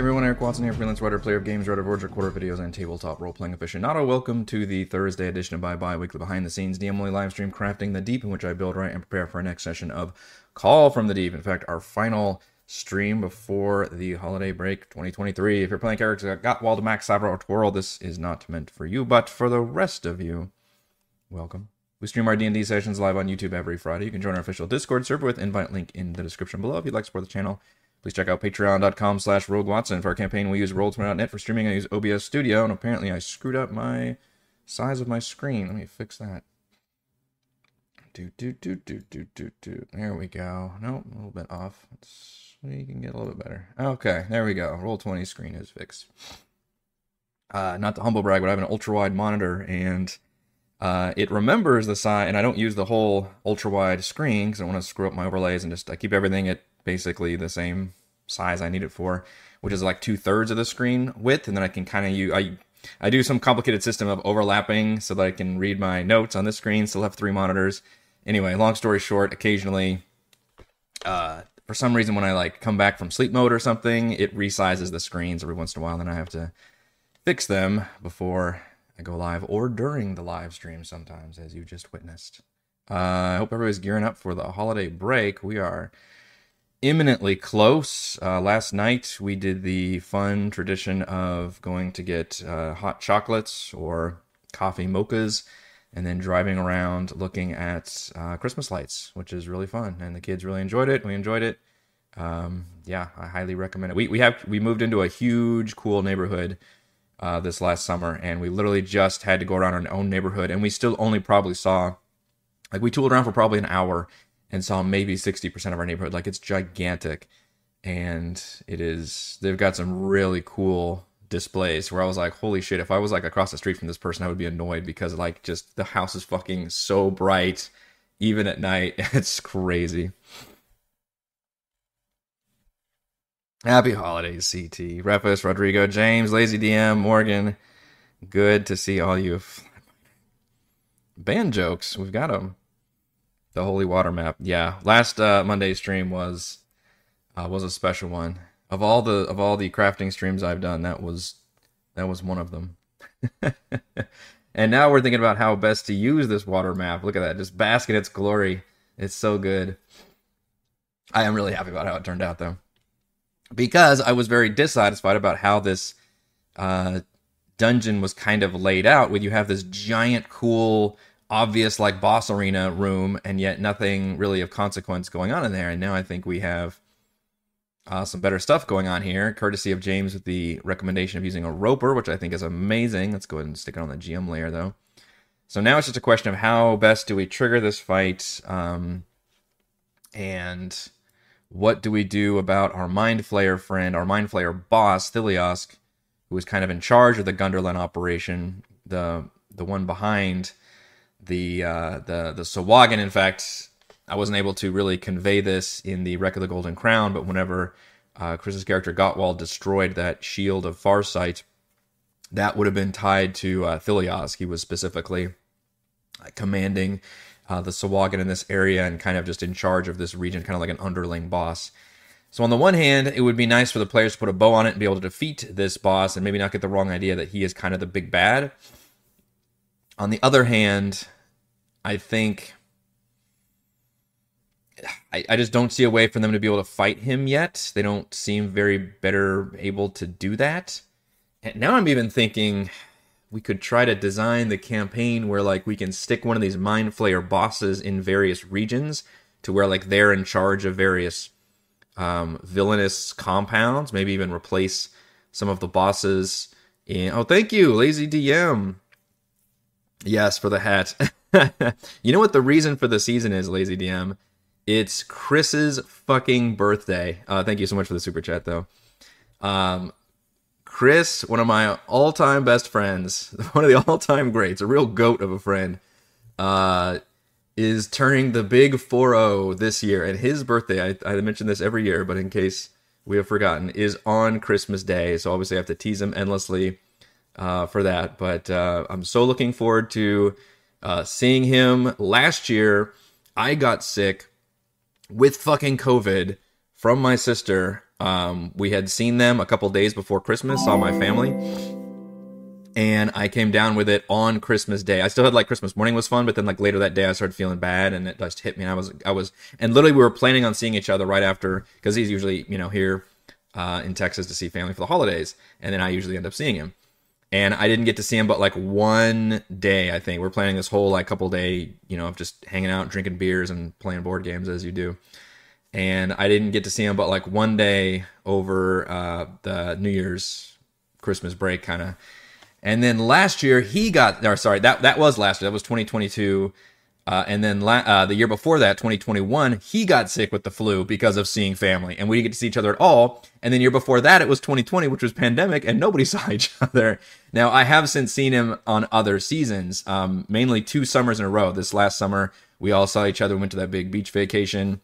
Everyone, Eric Watson here, freelance writer, player of games, writer of Order Quarter videos, and tabletop role-playing aficionado. Welcome to the Thursday edition of Bye Bye Weekly Behind the Scenes DM only live stream Crafting the Deep, in which I build, write, and prepare for our next session of Call from the Deep. In fact, our final stream before the holiday break 2023. If you're playing characters like Gottwald, Max, Sabre, or Twirl, this is not meant for you, but for the rest of you, welcome. We stream our D&D sessions live on YouTube every Friday. You can join our official Discord server with invite link in the description below if you'd like to support the channel. Please check out patreon.com slash Rogue Watson. For our campaign, we use Roll20.net. For streaming, I use OBS Studio, and apparently I screwed up my size of my screen. Let me fix that. Do, do, do, do, do, do, do. There we go. Nope, a little bit off. Let's, we can get a little bit better. Okay, there we go. Roll20 screen is fixed. Uh, not to humble brag, but I have an ultra wide monitor, and uh, it remembers the size, and I don't use the whole ultra wide screen because I want to screw up my overlays, and just I keep everything at basically the same size I need it for, which is like two thirds of the screen width, and then I can kind of use I I do some complicated system of overlapping so that I can read my notes on this screen. Still have three monitors. Anyway, long story short, occasionally, uh, for some reason, when I like come back from sleep mode or something, it resizes the screens every once in a while. Then I have to fix them before I go live or during the live stream sometimes, as you just witnessed. Uh, I hope everybody's gearing up for the holiday break. We are imminently close. Uh, last night we did the fun tradition of going to get uh, hot chocolates or coffee mochas and then driving around looking at uh, Christmas lights, which is really fun. And the kids really enjoyed it. We enjoyed it. Um, yeah, I highly recommend it. We, we have we moved into a huge, cool neighborhood uh, this last summer, and we literally just had to go around our own neighborhood, and we still only probably saw like we tooled around for probably an hour and saw maybe 60% of our neighborhood. Like it's gigantic. And it is, they've got some really cool displays where I was like, holy shit, if I was like across the street from this person, I would be annoyed because like just the house is fucking so bright, even at night. It's crazy. Happy holidays, CT. Refus, Rodrigo, James, Lazy DM, Morgan. Good to see all you. Band jokes. We've got them. The Holy Water map. Yeah, last uh, Monday stream was uh, was a special one. Of all the of all the crafting streams I've done, that was that was one of them. and now we're thinking about how best to use this water map. Look at that, just bask in its glory. It's so good. I am really happy about how it turned out, though, because I was very dissatisfied about how this uh, dungeon was kind of laid out. When you have this giant, cool obvious like boss arena room and yet nothing really of consequence going on in there. And now i think we have uh, some better stuff going on here courtesy of james with the recommendation of using a roper which i think is amazing. Let's go ahead and stick it on the gm layer though. So now it's just a question of how best do we trigger this fight um, and what do we do about our mind flayer friend our mind flayer boss thiliosk who is kind of in charge of the gunderlin operation the the one behind the uh, the the Sahuagin. In fact, I wasn't able to really convey this in the Wreck of the Golden Crown, but whenever uh, Chris's character Gottwald destroyed that shield of Farsight, that would have been tied to uh, Thilios. He was specifically uh, commanding uh, the Sahuagin in this area and kind of just in charge of this region, kind of like an underling boss. So on the one hand, it would be nice for the players to put a bow on it and be able to defeat this boss and maybe not get the wrong idea that he is kind of the big bad. On the other hand, I think I, I just don't see a way for them to be able to fight him yet. They don't seem very better able to do that. And now I'm even thinking we could try to design the campaign where like we can stick one of these mind flayer bosses in various regions to where like they're in charge of various um, villainous compounds. Maybe even replace some of the bosses in. Oh, thank you, Lazy DM. Yes, for the hat. you know what the reason for the season is, Lazy DM? It's Chris's fucking birthday. Uh, thank you so much for the super chat, though. Um, Chris, one of my all-time best friends, one of the all-time greats, a real goat of a friend, uh, is turning the big 4-0 this year, and his birthday. I, I mention this every year, but in case we have forgotten, is on Christmas Day. So obviously, I have to tease him endlessly uh, for that. But uh, I'm so looking forward to uh, seeing him. Last year, I got sick with fucking COVID from my sister Um, we had seen them a couple days before Christmas, saw my family, and I came down with it on Christmas Day. I still had like Christmas morning was fun, but then like later that day I started feeling bad, and it just hit me. And I was I was and literally we were planning on seeing each other right after because he's usually you know here uh, in Texas to see family for the holidays, and then I usually end up seeing him. And I didn't get to see him, but like one day, I think we're planning this whole like couple day, you know, of just hanging out, drinking beers, and playing board games as you do and I didn't get to see him, but like one day over uh, the New Year's Christmas break, kind of. And then last year he got, or sorry, that that was last year. That was 2022. Uh, and then la- uh, the year before that, 2021, he got sick with the flu because of seeing family, and we didn't get to see each other at all. And then year before that, it was 2020, which was pandemic, and nobody saw each other. Now I have since seen him on other seasons, um, mainly two summers in a row. This last summer, we all saw each other, went to that big beach vacation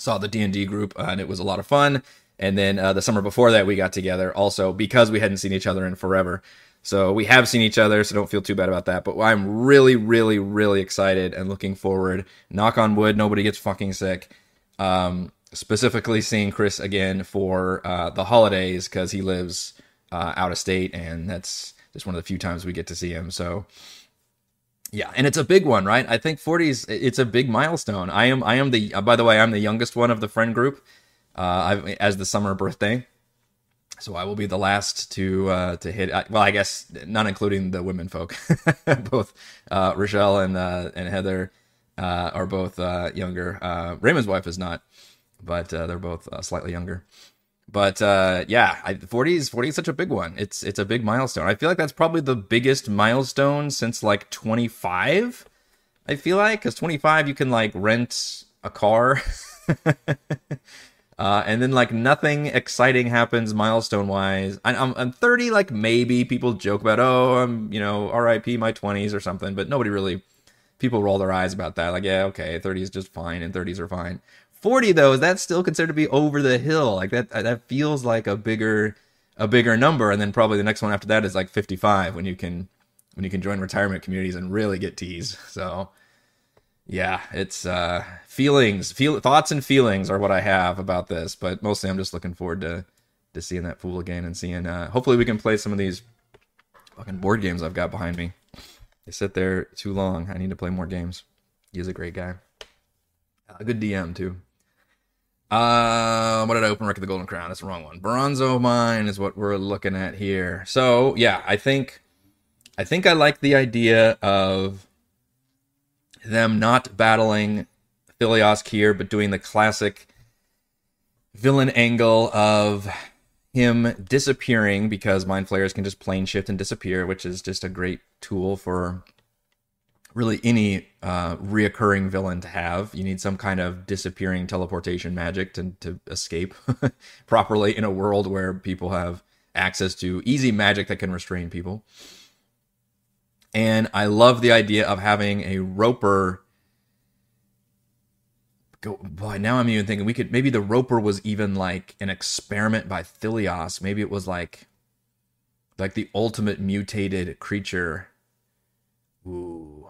saw the D&D group uh, and it was a lot of fun. And then uh, the summer before that, we got together also because we hadn't seen each other in forever. So we have seen each other, so don't feel too bad about that. But I'm really, really, really excited and looking forward. Knock on wood, nobody gets fucking sick. Um, specifically seeing Chris again for uh, the holidays because he lives uh, out of state, and that's just one of the few times we get to see him. So yeah, and it's a big one, right? I think 40s it's a big milestone. I am I am the uh, by the way, I'm the youngest one of the friend group. Uh I, as the summer birthday. So I will be the last to uh to hit well, I guess not including the women folk. both uh Rochelle and uh and Heather uh are both uh younger. Uh Raymond's wife is not, but uh, they're both uh, slightly younger. But uh, yeah, I, 40 is 40 is such a big one. It's it's a big milestone. I feel like that's probably the biggest milestone since like 25. I feel like because 25 you can like rent a car, uh, and then like nothing exciting happens milestone wise. I, I'm, I'm 30, like maybe people joke about oh I'm you know R.I.P. my 20s or something, but nobody really people roll their eyes about that. Like yeah okay 30 is just fine and 30s are fine. 40 though, is that still considered to be over the hill? Like that that feels like a bigger a bigger number and then probably the next one after that is like 55 when you can when you can join retirement communities and really get teased. So yeah, it's uh feelings, feel thoughts and feelings are what I have about this, but mostly I'm just looking forward to to seeing that fool again and seeing uh hopefully we can play some of these fucking board games I've got behind me. They sit there too long. I need to play more games. He's a great guy. A good DM too. Uh, what did I open? Wreck of the Golden Crown. That's the wrong one. Berranzo Mine is what we're looking at here. So yeah, I think, I think I like the idea of them not battling Thilios here, but doing the classic villain angle of him disappearing because mind flayers can just plane shift and disappear, which is just a great tool for really any uh, reoccurring villain to have. You need some kind of disappearing teleportation magic to, to escape properly in a world where people have access to easy magic that can restrain people. And I love the idea of having a roper. Go, boy, now I'm even thinking we could maybe the roper was even like an experiment by Thilios. Maybe it was like like the ultimate mutated creature. Ooh.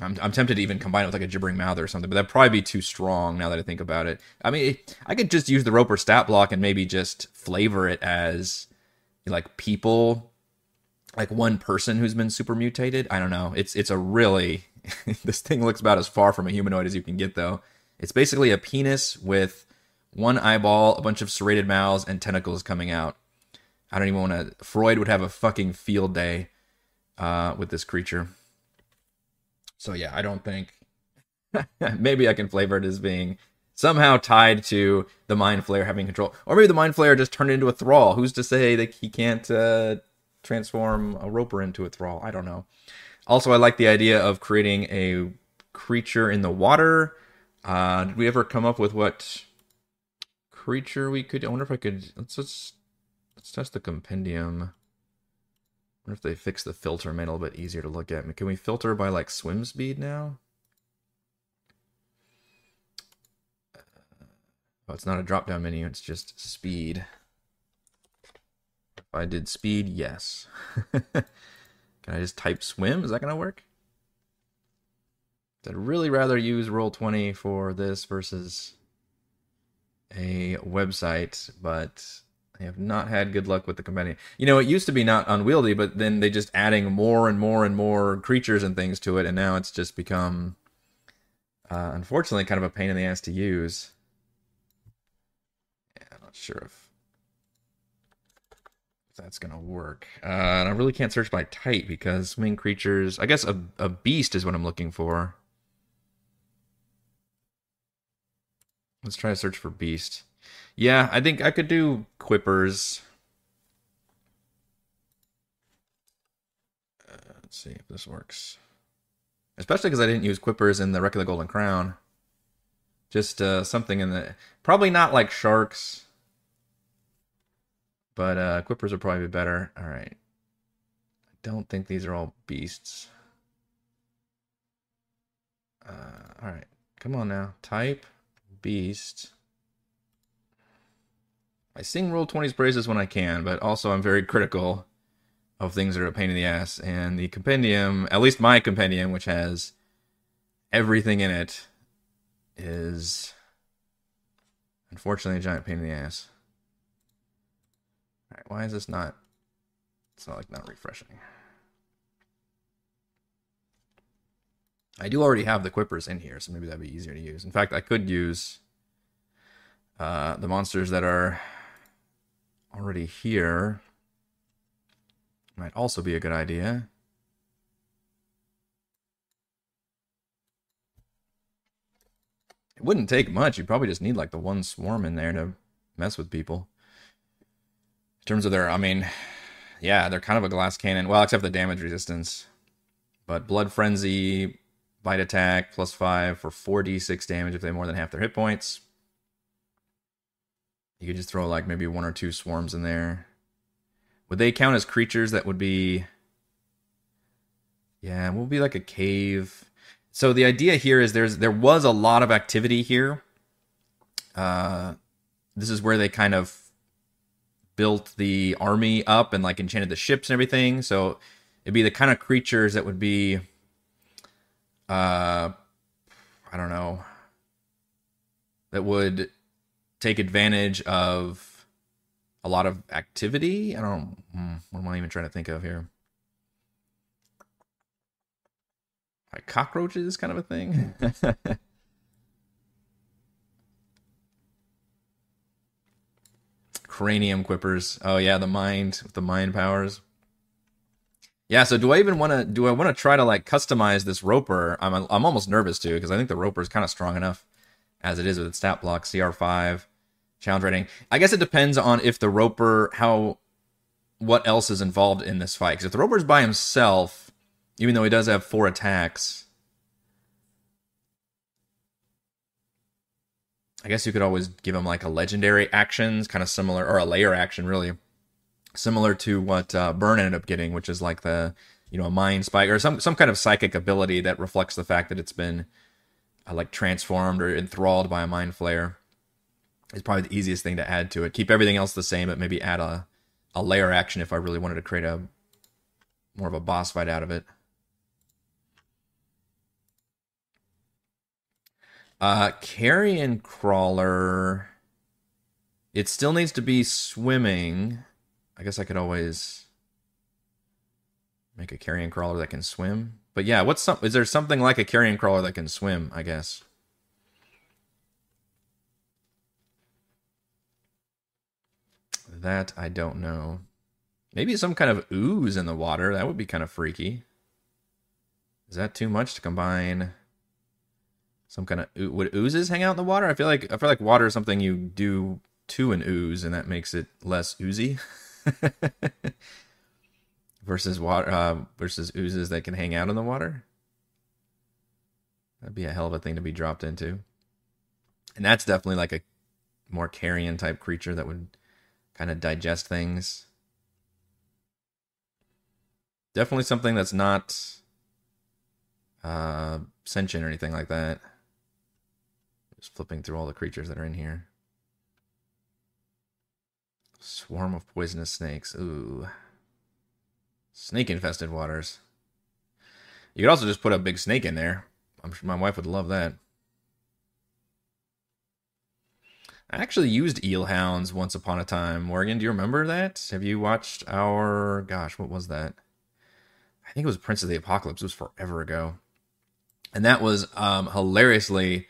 I'm, I'm tempted to even combine it with like a gibbering mouth or something, but that'd probably be too strong now that I think about it. I mean, I could just use the Roper stat block and maybe just flavor it as like people, like one person who's been super mutated. I don't know. It's it's a really this thing looks about as far from a humanoid as you can get though. It's basically a penis with one eyeball, a bunch of serrated mouths, and tentacles coming out. I don't even want to. Freud would have a fucking field day uh, with this creature. So yeah, I don't think maybe I can flavor it as being somehow tied to the mind flayer having control, or maybe the mind flayer just turned into a thrall. Who's to say that he can't uh, transform a roper into a thrall? I don't know. Also, I like the idea of creating a creature in the water. Uh, did we ever come up with what creature we could? I wonder if I could. Let's let's let's test the compendium wonder if they fix the filter, made it a little bit easier to look at. Can we filter by like swim speed now? Oh, it's not a drop down menu, it's just speed. I did speed, yes. Can I just type swim? Is that going to work? I'd really rather use Roll20 for this versus a website, but I have not had good luck with the compendium. You know, it used to be not unwieldy, but then they just adding more and more and more creatures and things to it, and now it's just become, uh, unfortunately, kind of a pain in the ass to use. Yeah, I'm not sure if that's gonna work. Uh, and I really can't search by type because main creatures. I guess a a beast is what I'm looking for. Let's try to search for beast. Yeah, I think I could do quippers. Uh, let's see if this works. Especially because I didn't use quippers in the Wreck of the Golden Crown. Just uh, something in the probably not like sharks, but uh, quippers would probably be better. All right. I don't think these are all beasts. Uh, all right, come on now. Type beast. I sing Roll20's praises when I can, but also I'm very critical of things that are a pain in the ass. And the compendium, at least my compendium, which has everything in it, is unfortunately a giant pain in the ass. Why is this not it's not like not refreshing. I do already have the quippers in here, so maybe that'd be easier to use. In fact, I could use uh, the monsters that are already here. Might also be a good idea. It wouldn't take much. You probably just need like the one swarm in there to mess with people. Terms of their, I mean, yeah, they're kind of a glass cannon. Well, except the damage resistance. But Blood Frenzy, Bite Attack, plus 5 for 4d6 damage if they have more than half their hit points. You could just throw like maybe one or two swarms in there. Would they count as creatures that would be. Yeah, will be like a cave. So the idea here is there's there was a lot of activity here. Uh, this is where they kind of built the army up and like enchanted the ships and everything. So it'd be the kind of creatures that would be uh I don't know that would take advantage of a lot of activity. I don't hmm, what am I even trying to think of here? Like cockroaches kind of a thing. Cranium quippers. Oh yeah, the mind the mind powers. Yeah, so do I even want to do I want to try to like customize this roper? I'm I'm almost nervous too because I think the roper is kind of strong enough as it is with its stat block CR5 challenge rating. I guess it depends on if the roper how what else is involved in this fight. Because if the roper's by himself, even though he does have four attacks, I guess you could always give him like a legendary actions, kind of similar, or a lair action, really similar to what uh, Burn ended up getting, which is like the you know a mind spike or some some kind of psychic ability that reflects the fact that it's been uh, like transformed or enthralled by a mind flayer. Is probably the easiest thing to add to it. Keep everything else the same, but maybe add a a lair action if I really wanted to create a more of a boss fight out of it. Uh, carrion crawler. It still needs to be swimming. I guess I could always make a carrion crawler that can swim. But yeah, what's some? Is there something like a carrion crawler that can swim? I guess. That I don't know. Maybe some kind of ooze in the water. That would be kind of freaky. Is that too much to combine? Some kind of would oozes hang out in the water? I feel like I feel like water is something you do to an ooze, and that makes it less oozy. versus water uh, versus oozes that can hang out in the water. That'd be a hell of a thing to be dropped into. And that's definitely like a more carrion type creature that would kind of digest things. Definitely something that's not uh, sentient or anything like that. Just flipping through all the creatures that are in here. Swarm of poisonous snakes. Ooh. Snake infested waters. You could also just put a big snake in there. I'm sure my wife would love that. I actually used eel hounds once upon a time. Morgan, do you remember that? Have you watched our gosh, what was that? I think it was Prince of the Apocalypse. It was forever ago. And that was um, hilariously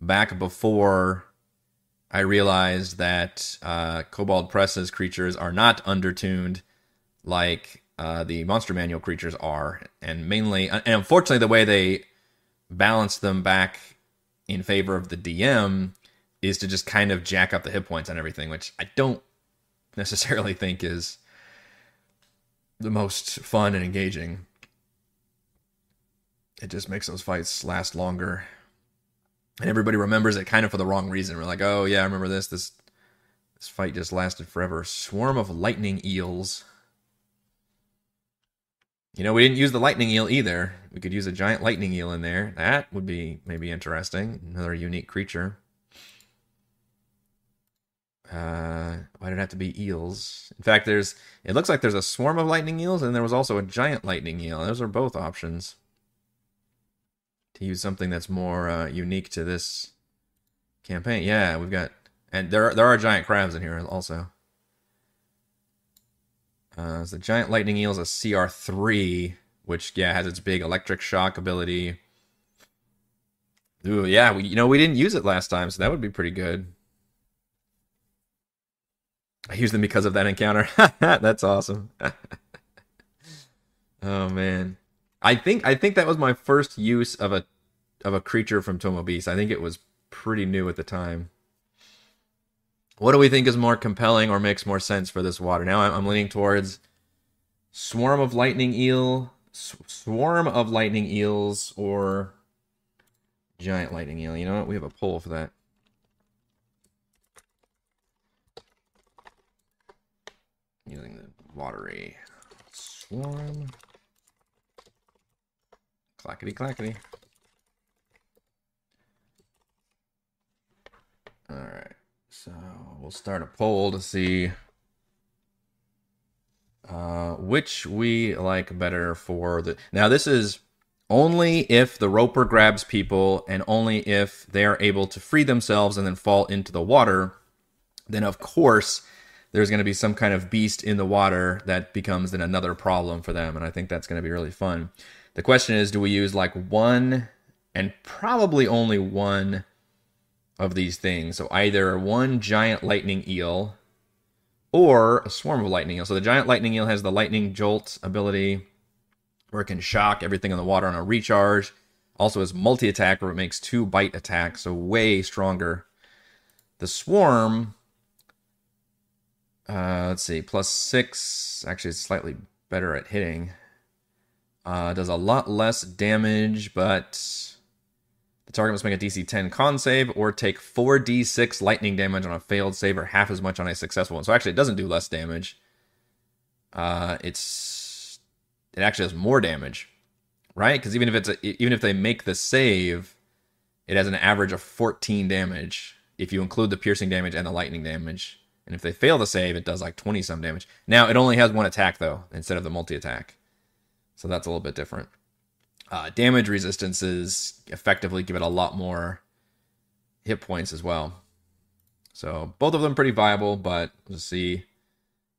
back before I realized that uh, Kobold Press's creatures are not undertuned like uh, the Monster Manual creatures are. And mainly, and unfortunately, the way they balance them back in favor of the DM is to just kind of jack up the hit points on everything, which I don't necessarily think is the most fun and engaging. It just makes those fights last longer. And everybody remembers it kind of for the wrong reason. We're like, oh yeah, I remember this. This this fight just lasted forever. Swarm of lightning eels. You know, we didn't use the lightning eel either. We could use a giant lightning eel in there. That would be maybe interesting. Another unique creature. Uh, why did it have to be eels? In fact, there's it looks like there's a swarm of lightning eels, and there was also a giant lightning eel. Those are both options. To use something that's more uh, unique to this campaign. Yeah, we've got, and there there are giant crabs in here also. Uh, the giant lightning eel is a CR3, which yeah has its big electric shock ability. Ooh, yeah, we, you know we didn't use it last time, so that would be pretty good. I used them because of that encounter. That's awesome. oh man. I think I think that was my first use of a of a creature from Tome of Beasts. I think it was pretty new at the time. What do we think is more compelling or makes more sense for this water? Now I'm, leaning towards swarm of lightning eel, swarm of lightning eels, or giant lightning eel. You know what? We have a poll for that. using the watery swarm. Clackety clackety. Alright, so we'll start a poll to see uh, which we like better for the. Now, this is only if the roper grabs people and only if they are able to free themselves and then fall into the water. Then, of course, there's going to be some kind of beast in the water that becomes then another problem for them. And I think that's going to be really fun. The question is do we use like one and probably only one of these things? So either one giant lightning eel or a swarm of lightning eel. So the giant lightning eel has the lightning jolt ability where it can shock everything in the water on a recharge. Also has multi attack where it makes two bite attacks, so way stronger. The swarm uh, let's see, plus six. Actually, it's slightly better at hitting. Uh, does a lot less damage, but target must make a DC 10 con save or take 4d6 lightning damage on a failed save or half as much on a successful one. So actually, it doesn't do less damage. Uh, it's it actually does more damage, right? Because even if it's a, even if they make the save, it has an average of 14 damage if you include the piercing damage and the lightning damage. And if they fail to save, it does like 20 some damage. Now, it only has one attack, though, instead of the multi attack. So that's a little bit different. Uh, damage resistances effectively give it a lot more hit points as well. So both of them pretty viable, but we'll see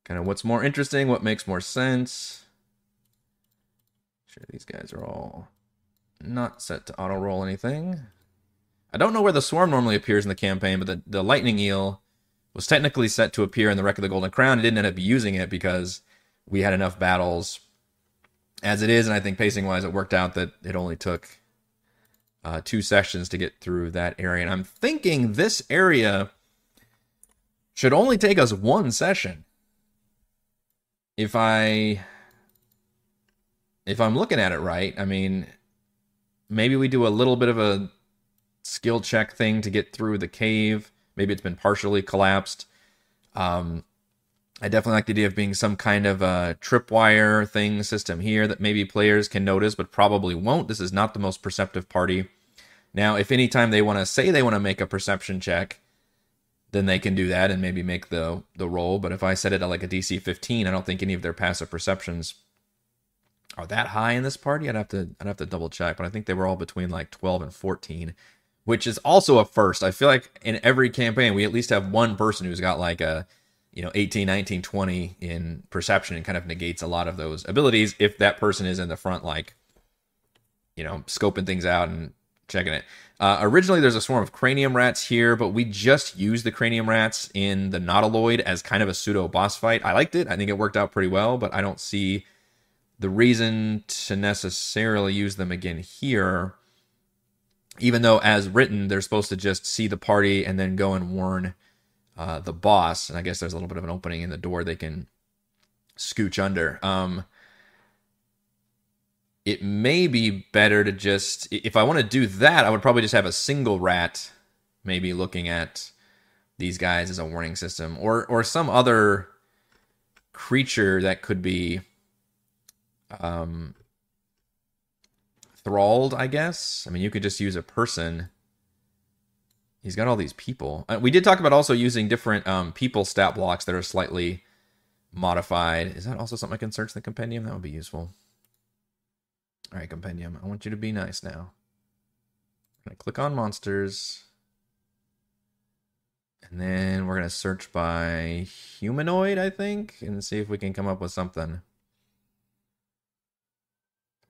kind of what's more interesting, what makes more sense. Sure, these guys are all not set to auto roll anything. I don't know where the swarm normally appears in the campaign, but the, the lightning eel was technically set to appear in the Wreck of the Golden Crown. It didn't end up using it because we had enough battles as it is, and I think pacing wise, it worked out that it only took uh, two sessions to get through that area. And I'm thinking this area should only take us one session. If I if I'm looking at it right, I mean, maybe we do a little bit of a skill check thing to get through the cave Maybe it's been partially collapsed. Um, I definitely like the idea of being some kind of a tripwire thing system here that maybe players can notice, but probably won't. This is not the most perceptive party. Now, if anytime they want to say they want to make a perception check, then they can do that and maybe make the the roll. But if I set it at like a DC 15, I don't think any of their passive perceptions are that high in this party. I'd have to I'd have to double check, but I think they were all between like 12 and 14 which is also a first. I feel like in every campaign we at least have one person who's got like a you know 18 19 20 in perception and kind of negates a lot of those abilities if that person is in the front like you know scoping things out and checking it. Uh, originally there's a swarm of cranium rats here but we just used the cranium rats in the nautiloid as kind of a pseudo boss fight. I liked it. I think it worked out pretty well but i don't see the reason to necessarily use them again here. Even though as written they're supposed to just see the party and then go and warn uh, the boss and i guess there's a little bit of an opening in the door they can scooch under um, it may be better to just if i want to do that i would probably just have a single rat maybe looking at these guys as a warning system or or some other creature that could be um thralled, I guess. I mean, you could just use a person. He's got all these people. Uh, we did talk about also using different um, people stat blocks that are slightly modified. Is that also something I can search in the compendium? That would be useful. All right, compendium. I want you to be nice now. Gonna click on monsters. And then we're gonna search by humanoid, I think, and see if we can come up with something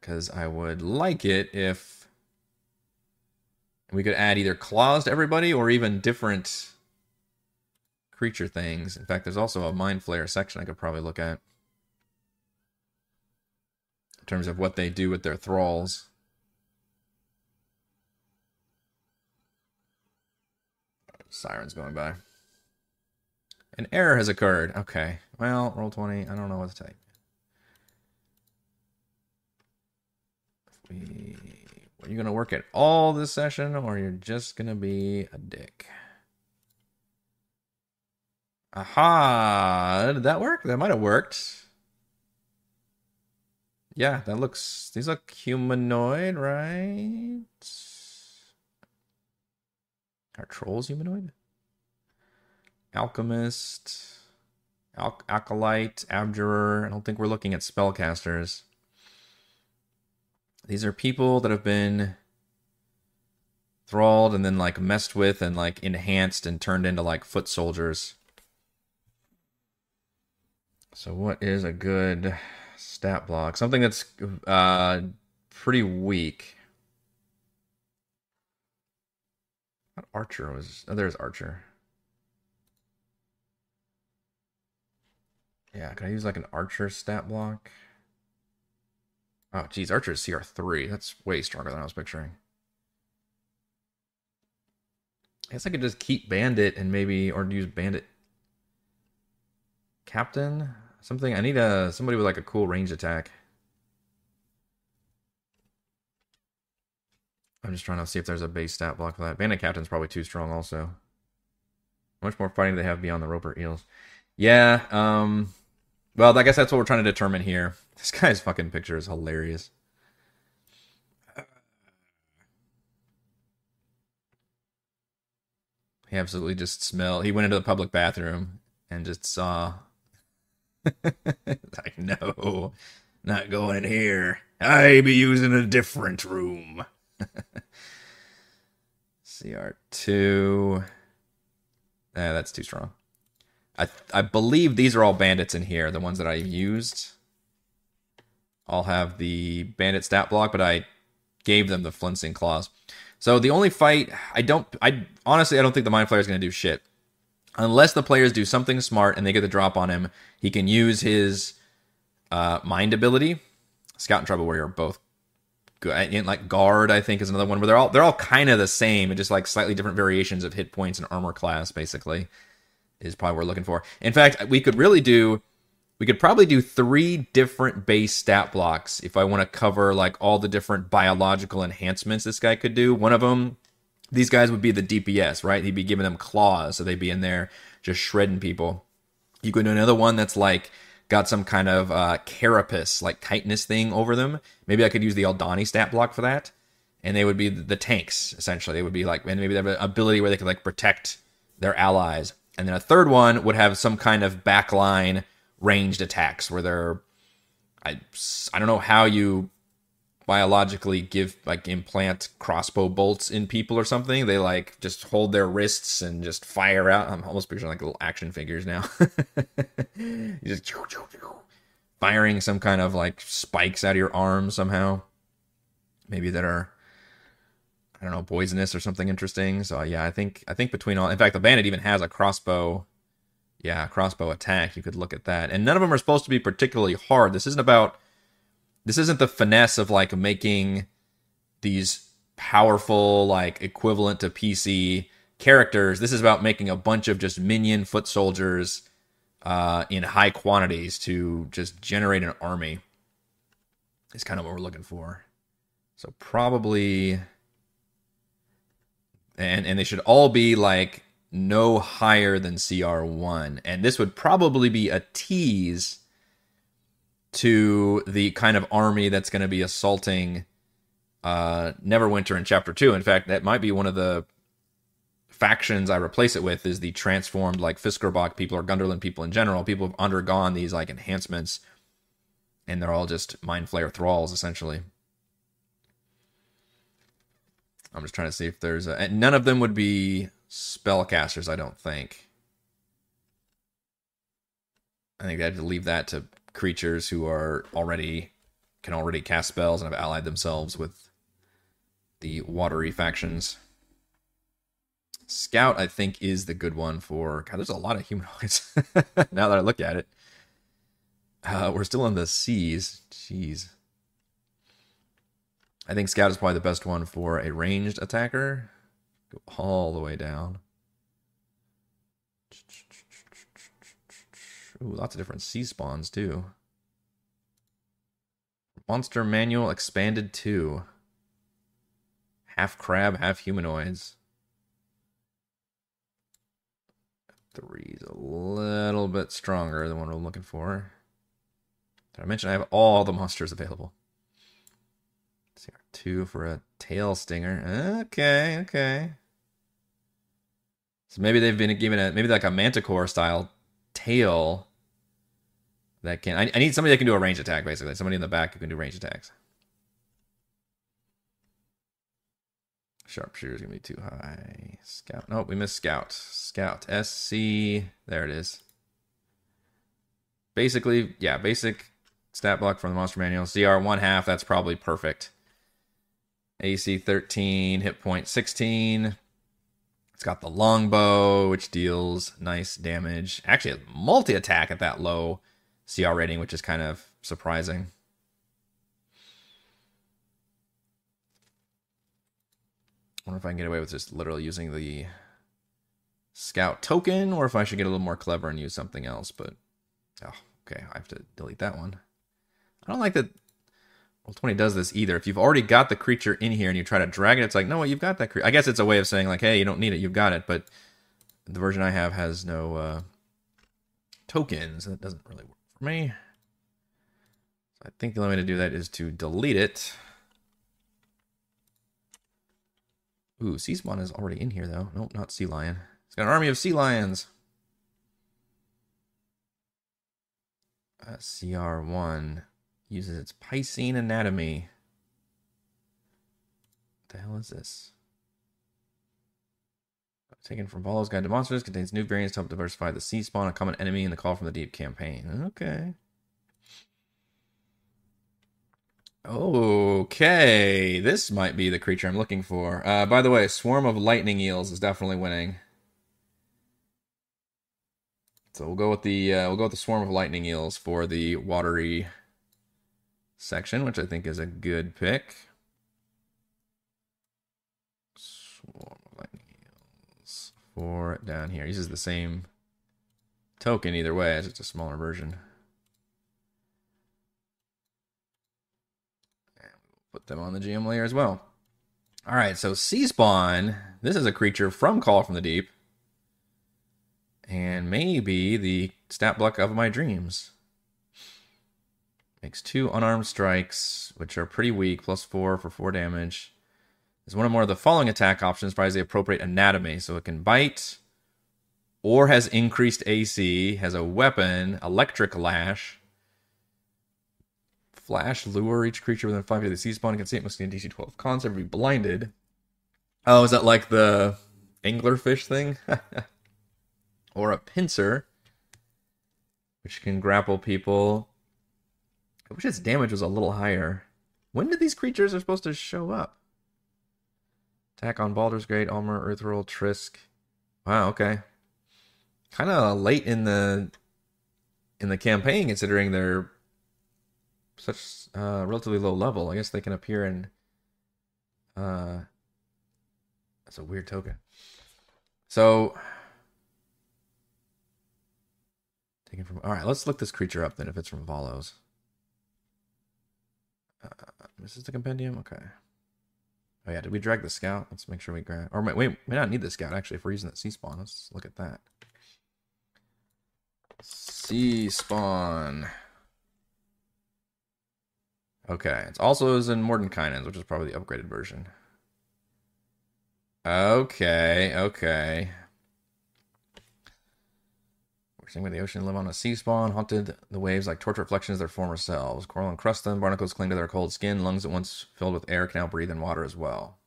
because I would like it if we could add either claws to everybody or even different creature things. In fact, there's also a mind flayer section I could probably look at in terms of what they do with their thralls. Sirens going by. An error has occurred. Okay. Well, roll 20. I don't know what to type. we are you gonna work at all this session or you're just gonna be a dick? Aha! Did that work? That might have worked. Yeah that looks these look humanoid right? Are trolls humanoid? Alchemist Al- acolyte abjurer. I don't think we're looking at spellcasters these are people that have been thralled and then like messed with and like enhanced and turned into like foot soldiers. So what is a good stat block? Something that's uh pretty weak. Archer was oh there's Archer. Yeah, can I use like an Archer stat block? Oh, geez, Archer is CR3. That's way stronger than I was picturing. I guess I could just keep Bandit and maybe, or use Bandit Captain? Something, I need a, somebody with like a cool range attack. I'm just trying to see if there's a base stat block for that. Bandit Captain's probably too strong also. How much more fighting do they have beyond the Roper Eels? Yeah, um, well, I guess that's what we're trying to determine here. This guy's fucking picture is hilarious. He absolutely just smelled. He went into the public bathroom and just saw. like, no, not going in here. I be using a different room. CR2. Nah, that's too strong. I I believe these are all bandits in here, the ones that I used. I'll have the bandit stat block, but I gave them the flincing claws. So the only fight I don't I honestly I don't think the mind flayer is going to do shit. Unless the players do something smart and they get the drop on him, he can use his uh, mind ability. Scout and Tribal Warrior are both good. And like guard, I think is another one where they're all they're all kind of the same, and just like slightly different variations of hit points and armor class, basically, is probably what we're looking for. In fact, we could really do we could probably do three different base stat blocks if I want to cover like all the different biological enhancements this guy could do. One of them, these guys would be the DPS, right? He'd be giving them claws, so they'd be in there just shredding people. You could do another one that's like got some kind of uh, carapace, like tightness thing over them. Maybe I could use the Aldani stat block for that. And they would be the tanks, essentially. They would be like, and maybe they have an ability where they could like protect their allies. And then a third one would have some kind of backline ranged attacks where they're I I don't know how you biologically give like implant crossbow bolts in people or something. They like just hold their wrists and just fire out. I'm almost picturing like little action figures now. just firing some kind of like spikes out of your arm somehow. Maybe that are I don't know poisonous or something interesting. So yeah, I think I think between all, in fact, the bandit even has a crossbow. Yeah, crossbow attack. You could look at that, and none of them are supposed to be particularly hard. This isn't about this isn't the finesse of like making these powerful like equivalent to PC characters. This is about making a bunch of just minion foot soldiers uh, in high quantities to just generate an army. Is kind of what we're looking for. So probably, and and they should all be like no higher than CR one, and this would probably be a tease to the kind of army that's going to be assaulting uh, Neverwinter in Chapter 2. In fact, that might be one of the factions I replace it with is the transformed like Fiskerbok people or Gunderlin people in general. People have undergone these like enhancements and they're all just Mind Flayer thralls essentially. I'm just trying to see if there's a, and none of them would be spellcasters, I don't think. I think I had to leave that to creatures who are already can already cast spells and have allied themselves with the watery factions. Scout, I think, is the good one for. God, there's a lot of humanoids now that I look at it. Uh, we're still in the seas. Jeez. I think Scout is probably the best one for a ranged attacker. Go all the way down. Ooh, lots of different sea spawns too. Monster Manual Expanded 2. Half crab, half humanoids. Three's a little bit stronger than what I'm looking for. Did I mention I have all the monsters available? CR2 for a tail stinger. Okay, okay. So maybe they've been given a maybe like a manticore style tail that can. I, I need somebody that can do a range attack, basically. Somebody in the back who can do range attacks. Sharpshooter's gonna be too high. Scout. Nope, we missed Scout. Scout. SC. There it is. Basically, yeah, basic stat block from the monster manual. CR one half, that's probably perfect. AC 13, hit point 16. It's got the longbow, which deals nice damage. Actually, a multi attack at that low CR rating, which is kind of surprising. I wonder if I can get away with just literally using the scout token, or if I should get a little more clever and use something else. But oh, okay, I have to delete that one. I don't like that Roll20 does this either. If you've already got the creature in here and you try to drag it, it's like, no, you've got that creature. I guess it's a way of saying like, hey, you don't need it, you've got it. But the version I have has no uh, tokens. That doesn't really work for me. So I think the only way to do that is to delete it. Ooh, Sea Spawn is already in here though. Nope, not Sea Lion. It's got an army of sea lions. Uh, CR1 uses its Piscine anatomy. What the hell is this? Taken from Volo's Guide to Monsters, contains new variants to help diversify the sea spawn, a common enemy in the Call from the Deep campaign. Okay. Okay, this might be the creature I'm looking for. Uh, by the way, Swarm of Lightning Eels is definitely winning. So we'll go with the uh, we'll go with the Swarm of Lightning Eels for the watery section, which I think is a good pick. Swarm of Lightning for down here. Uses the same token either way, as it's just a smaller version. put them on the GM layer as well. All right, so Sea Spawn. This is a creature from Call from the Deep. And maybe the stat block of my dreams. Makes two unarmed strikes, which are pretty weak, plus four for four damage. Is one or more of the following attack options provides the appropriate anatomy. So it can bite, or has increased AC, has a weapon, electric lash, flash lure each creature within five feet of the sea spawn can see it must be DC 12 concept be blinded. Oh, is that like the anglerfish thing? or a pincer, which can grapple people. I wish its damage was a little higher. When did these creatures are supposed to show up? Attack on Baldur's Gate, Ulmer, Earthroll, Trisk. Wow, okay. Kind of late in the in the campaign, considering they're such uh, relatively low level. I guess they can appear in. Uh, that's a weird token. So, taken from. All right, let's look this creature up then. If it's from Volo's. Uh, this is the compendium. Okay. Oh yeah, did we drag the scout? Let's make sure we grab. Or wait, we not need the scout actually if we're using that sea spawn. Let's look at that. Sea spawn. Okay, it's also is in Mordenkainen's, which is probably the upgraded version. Okay, okay. Seeing where the ocean live on a sea spawn, haunted the waves like torch reflections of their former selves. Coral encrust them, barnacles cling to their cold skin, lungs that once filled with air can now breathe in water as well.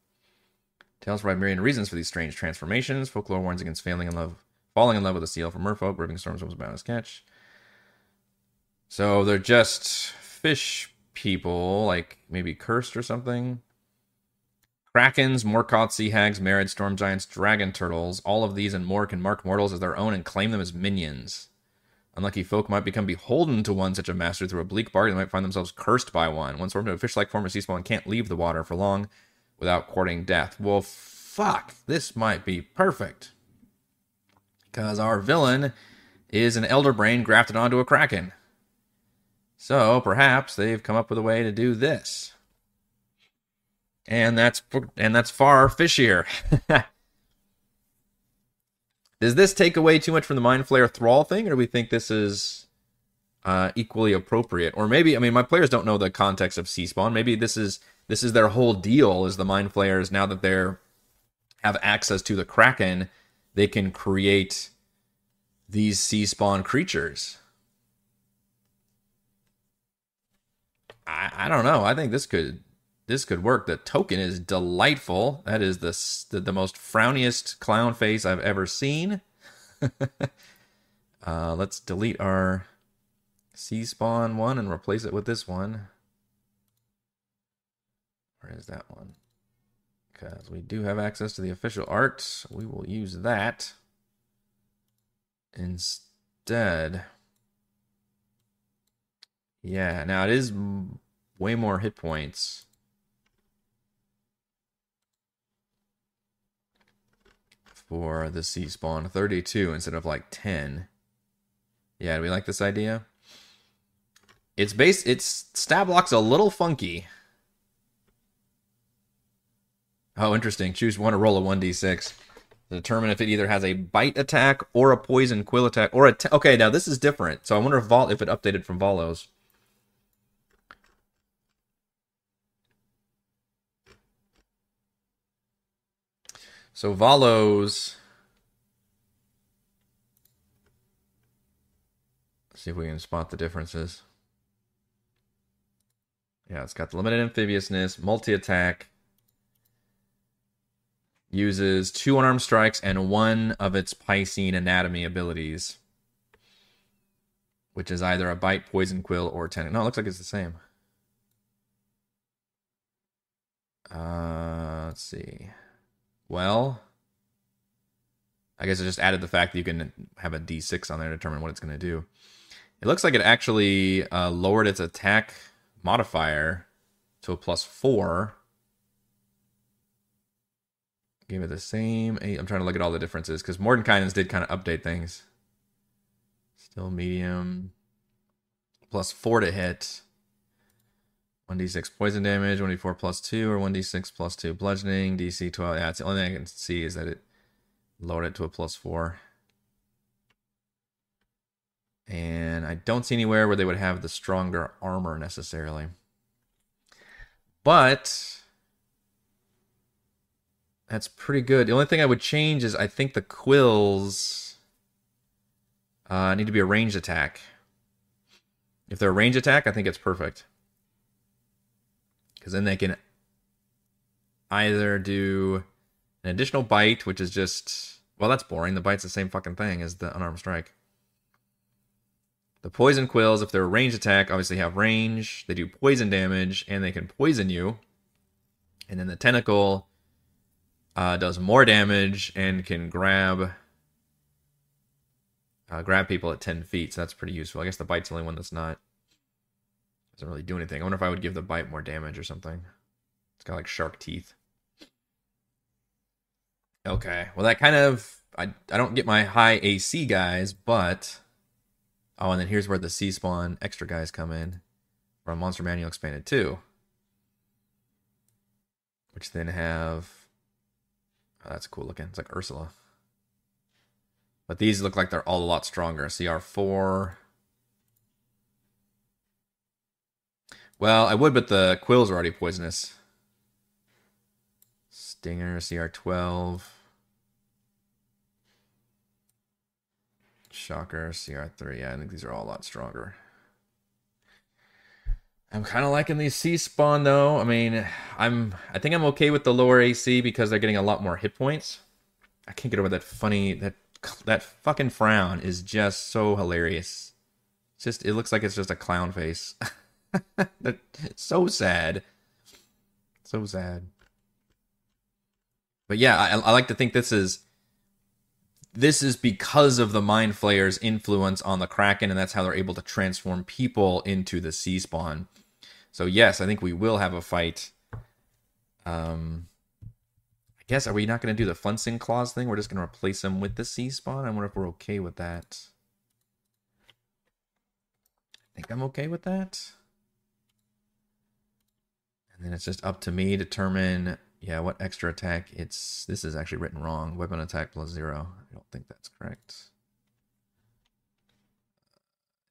Tales provide myriad reasons for these strange transformations. Folklore warns against failing in love, falling in love with a seal from merfolk, ripping storms was bound to catch. So they're just fish people, like maybe cursed or something. Krakens, Morkoth, Sea Hags, Marid, Storm Giants, Dragon Turtles, all of these and more can mark mortals as their own and claim them as minions. Unlucky folk might become beholden to one such a master through a bleak bargain. They might find themselves cursed by one. Once formed into a fish-like form of sea spawn can't leave the water for long without courting death. Well, fuck, this might be perfect. Because our villain is an elder brain grafted onto a kraken. So perhaps they've come up with a way to do this. And that's and that's far fishier. Does this take away too much from the Mind Flayer Thrall thing, or do we think this is uh, equally appropriate? Or maybe, I mean, my players don't know the context of Sea Spawn. Maybe this is this is their whole deal. Is the Mind Flayers now that they're have access to the Kraken, they can create these Sea Spawn creatures. I, I don't know. I think this could this could work. The token is delightful. That is the the, the most frowniest clown face I've ever seen. uh, let's delete our sea spawn one and replace it with this one. Where is that one? Because we do have access to the official art. We will use that instead. Yeah, now it is way more hit points. For the sea spawn, 32 instead of like 10. Yeah, do we like this idea? It's base its stat block's a little funky. Oh, interesting. Choose one to roll a 1d6 to determine if it either has a bite attack or a poison quill attack or a okay. Now this is different. So I wonder if Vol if it updated from Volo's. So Volo's. Let's see if we can spot the differences. Yeah, it's got the limited amphibiousness, multi attack, uses two unarmed strikes and one of its Piscine anatomy abilities, which is either a bite, poison, quill, or ten. No, it looks like it's the same. Uh, let's see. Well, I guess I just added the fact that you can have a d6 on there to determine what it's going to do. It looks like it actually uh, lowered its attack modifier to a plus four. Gave it the same eight. I'm trying to look at all the differences because Mordenkainen's did kind of update things. Still medium. Plus four to hit. 1d6 poison damage, 1d4 plus 2, or 1d6 plus 2 bludgeoning, DC 12. Yeah, it's the only thing I can see is that it lowered it to a plus 4. And I don't see anywhere where they would have the stronger armor necessarily. But that's pretty good. The only thing I would change is I think the quills uh, need to be a ranged attack. If they're a range attack, I think it's perfect. Because then they can either do an additional bite, which is just well, that's boring. The bite's the same fucking thing as the unarmed strike. The poison quills, if they're a ranged attack, obviously have range. They do poison damage, and they can poison you. And then the tentacle uh, does more damage and can grab uh, grab people at 10 feet. So that's pretty useful. I guess the bite's the only one that's not doesn't really do anything. I wonder if I would give the bite more damage or something. It's got like shark teeth. Okay, well that kind of I I don't get my high AC guys, but oh, and then here's where the sea spawn extra guys come in from Monster Manual Expanded 2. Which then have oh, that's cool looking. It's like Ursula. But these look like they're all a lot stronger. CR4. Well, I would, but the quills are already poisonous. Stinger, CR12. Shocker, CR3. Yeah, I think these are all a lot stronger. I'm kind of liking these sea spawn though. I mean, I'm I think I'm okay with the lower AC because they're getting a lot more hit points. I can't get over that funny that that fucking frown is just so hilarious. It's just it looks like it's just a clown face. so sad. So sad. But yeah, I, I like to think this is this is because of the mind flayer's influence on the kraken and that's how they're able to transform people into the sea spawn so yes i think we will have a fight. Um i guess are we not going to do the Funson claws thing? We're just going to replace them with the sea spawn i wonder if we're okay with that. I think i'm okay with that and then it's just up to me to determine yeah, what extra attack? It's this is actually written wrong. Weapon attack plus zero. I don't think that's correct.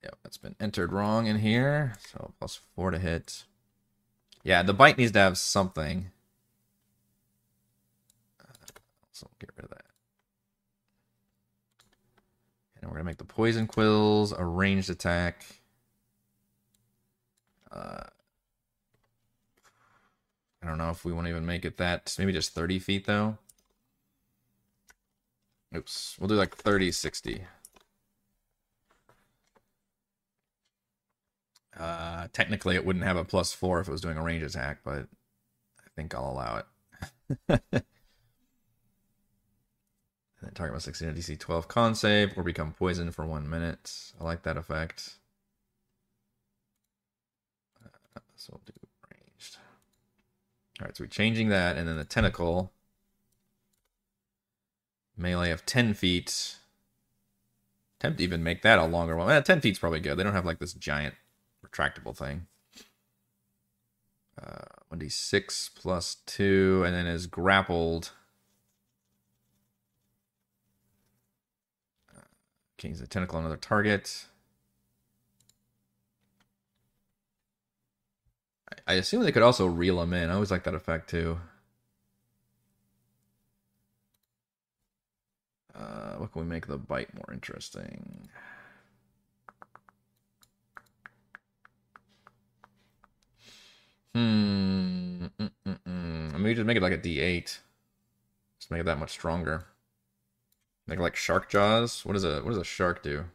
Yep, that's been entered wrong in here. So plus four to hit. Yeah, the bite needs to have something. so get rid of that. And we're gonna make the poison quills a ranged attack. Uh, I don't know if we want to even make it that. Maybe just 30 feet, though. Oops. We'll do like 30, 60. Uh, technically, it wouldn't have a plus four if it was doing a range attack, but I think I'll allow it. and then target must succeed a DC 12 con save or become poisoned for one minute. I like that effect. Uh, so we'll do all right, so we're changing that, and then the tentacle. Melee of 10 feet. Attempt to even make that a longer one. Eh, 10 feet's probably good. They don't have like this giant retractable thing. Uh, 1d6 plus 2, and then is grappled. Uh, King's the tentacle, another target. I assume they could also reel them in. I always like that effect too. Uh, what can we make the bite more interesting? Hmm. Mm. I mean, just make it like a D8. Just make it that much stronger. It like shark jaws. What does a what does a shark do?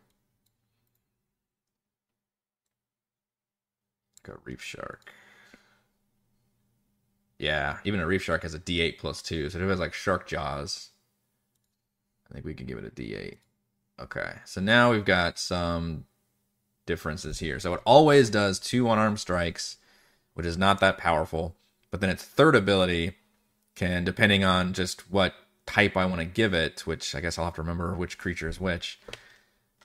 Like a reef shark. Yeah, even a reef shark has a D8 plus two, so if it has like shark jaws, I think we can give it a D8. Okay, so now we've got some differences here. So it always does two unarmed strikes, which is not that powerful. But then its third ability can, depending on just what type I want to give it, which I guess I'll have to remember which creature is which,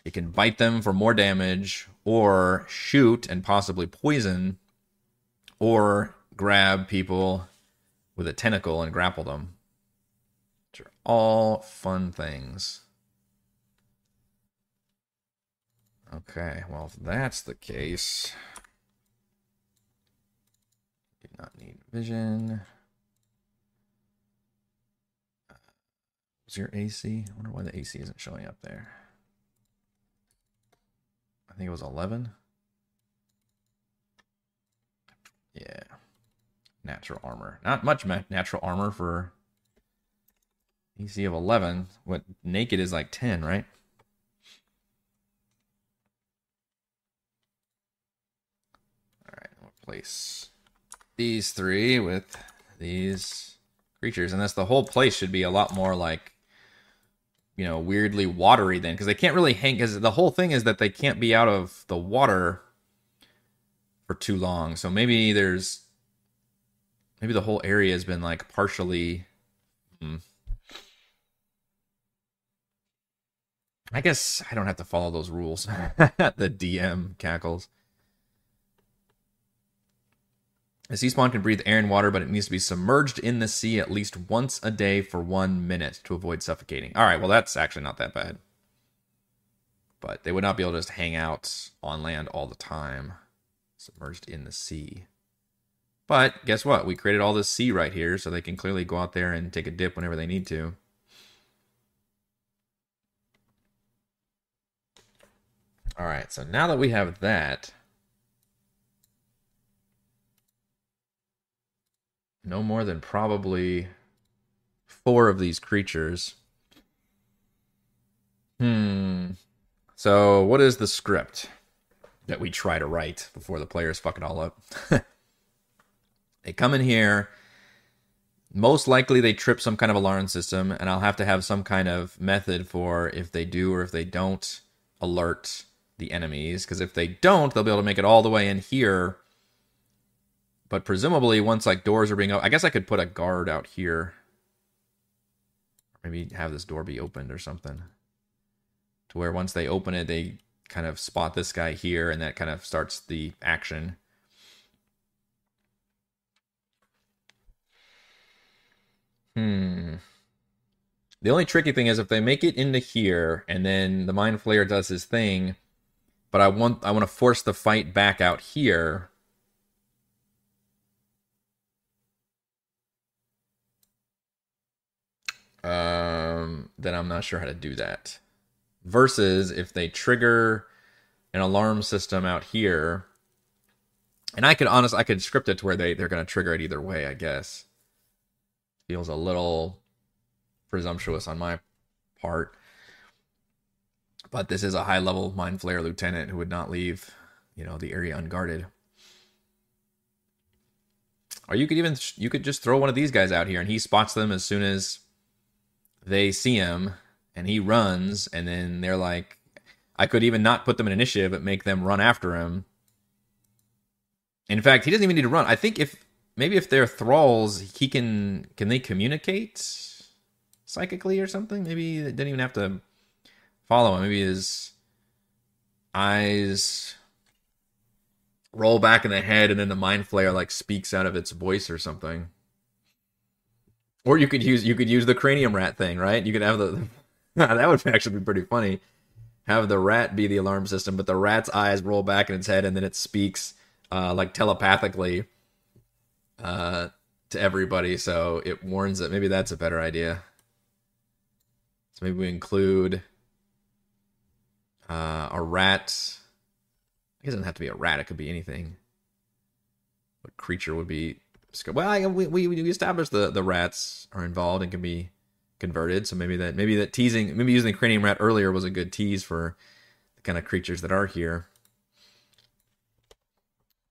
it can bite them for more damage, or shoot and possibly poison, or grab people with a tentacle and grapple them. Which are all fun things. Okay, well, if that's the case, do not need vision. What's your AC? I wonder why the AC isn't showing up there. I think it was 11. Yeah. Natural armor. Not much natural armor for AC of 11. What naked is like 10, right? All right, we'll place these three with these creatures, and that's the whole place should be a lot more like you know weirdly watery then because they can't really hang because the whole thing is that they can't be out of the water for too long so maybe there's maybe the whole area has been like partially hmm. i guess i don't have to follow those rules the dm cackles A sea spawn can breathe air and water, but it needs to be submerged in the sea at least once a day for one minute to avoid suffocating. All right, well, that's actually not that bad. But they would not be able to just hang out on land all the time, submerged in the sea. But guess what? We created all this sea right here, so they can clearly go out there and take a dip whenever they need to. All right, so now that we have that, no more than probably four of these creatures. Hmm. So, what is the script that we try to write before the players fuck it all up? they come in here. Most likely, they trip some kind of alarm system, and I'll have to have some kind of method for if they do or if they don't alert the enemies. Because if they don't, they'll be able to make it all the way in here but presumably, once like doors are being opened, I guess I could put a guard out here. Maybe have this door be opened or something. To where once they open it, they kind of spot this guy here, and that kind of starts the action. Hmm. The only tricky thing is if they make it into here, and then the mind flayer does his thing, but I want I want to force the fight back out here um, then I'm not sure how to do that. Versus if they trigger an alarm system out here, and I could honestly, I could script it to where they they're going to trigger it either way. I guess feels a little presumptuous on my part, but this is a high level mind flayer lieutenant who would not leave, you know, the area unguarded. Or you could even you could just throw one of these guys out here and he spots them as soon as they see him and he runs, and then they're like, I could even not put them in initiative, but make them run after him. In fact, he doesn't even need to run. I think if maybe if they're thralls, he can can they communicate psychically or something? Maybe they didn't even have to follow him. Maybe his eyes roll back in the head and then the mind flayer like speaks out of its voice or something. Or you could use you could use the cranium rat thing, right? You could have the that would actually be pretty funny. Have the rat be the alarm system, but the rat's eyes roll back in its head, and then it speaks uh, like telepathically uh, to everybody. So it warns that Maybe that's a better idea. So maybe we include uh, a rat. I It doesn't have to be a rat. It could be anything. What creature would be well, I, we, we established the the rats are involved and can be converted. So maybe that maybe that teasing maybe using the cranium rat earlier was a good tease for the kind of creatures that are here.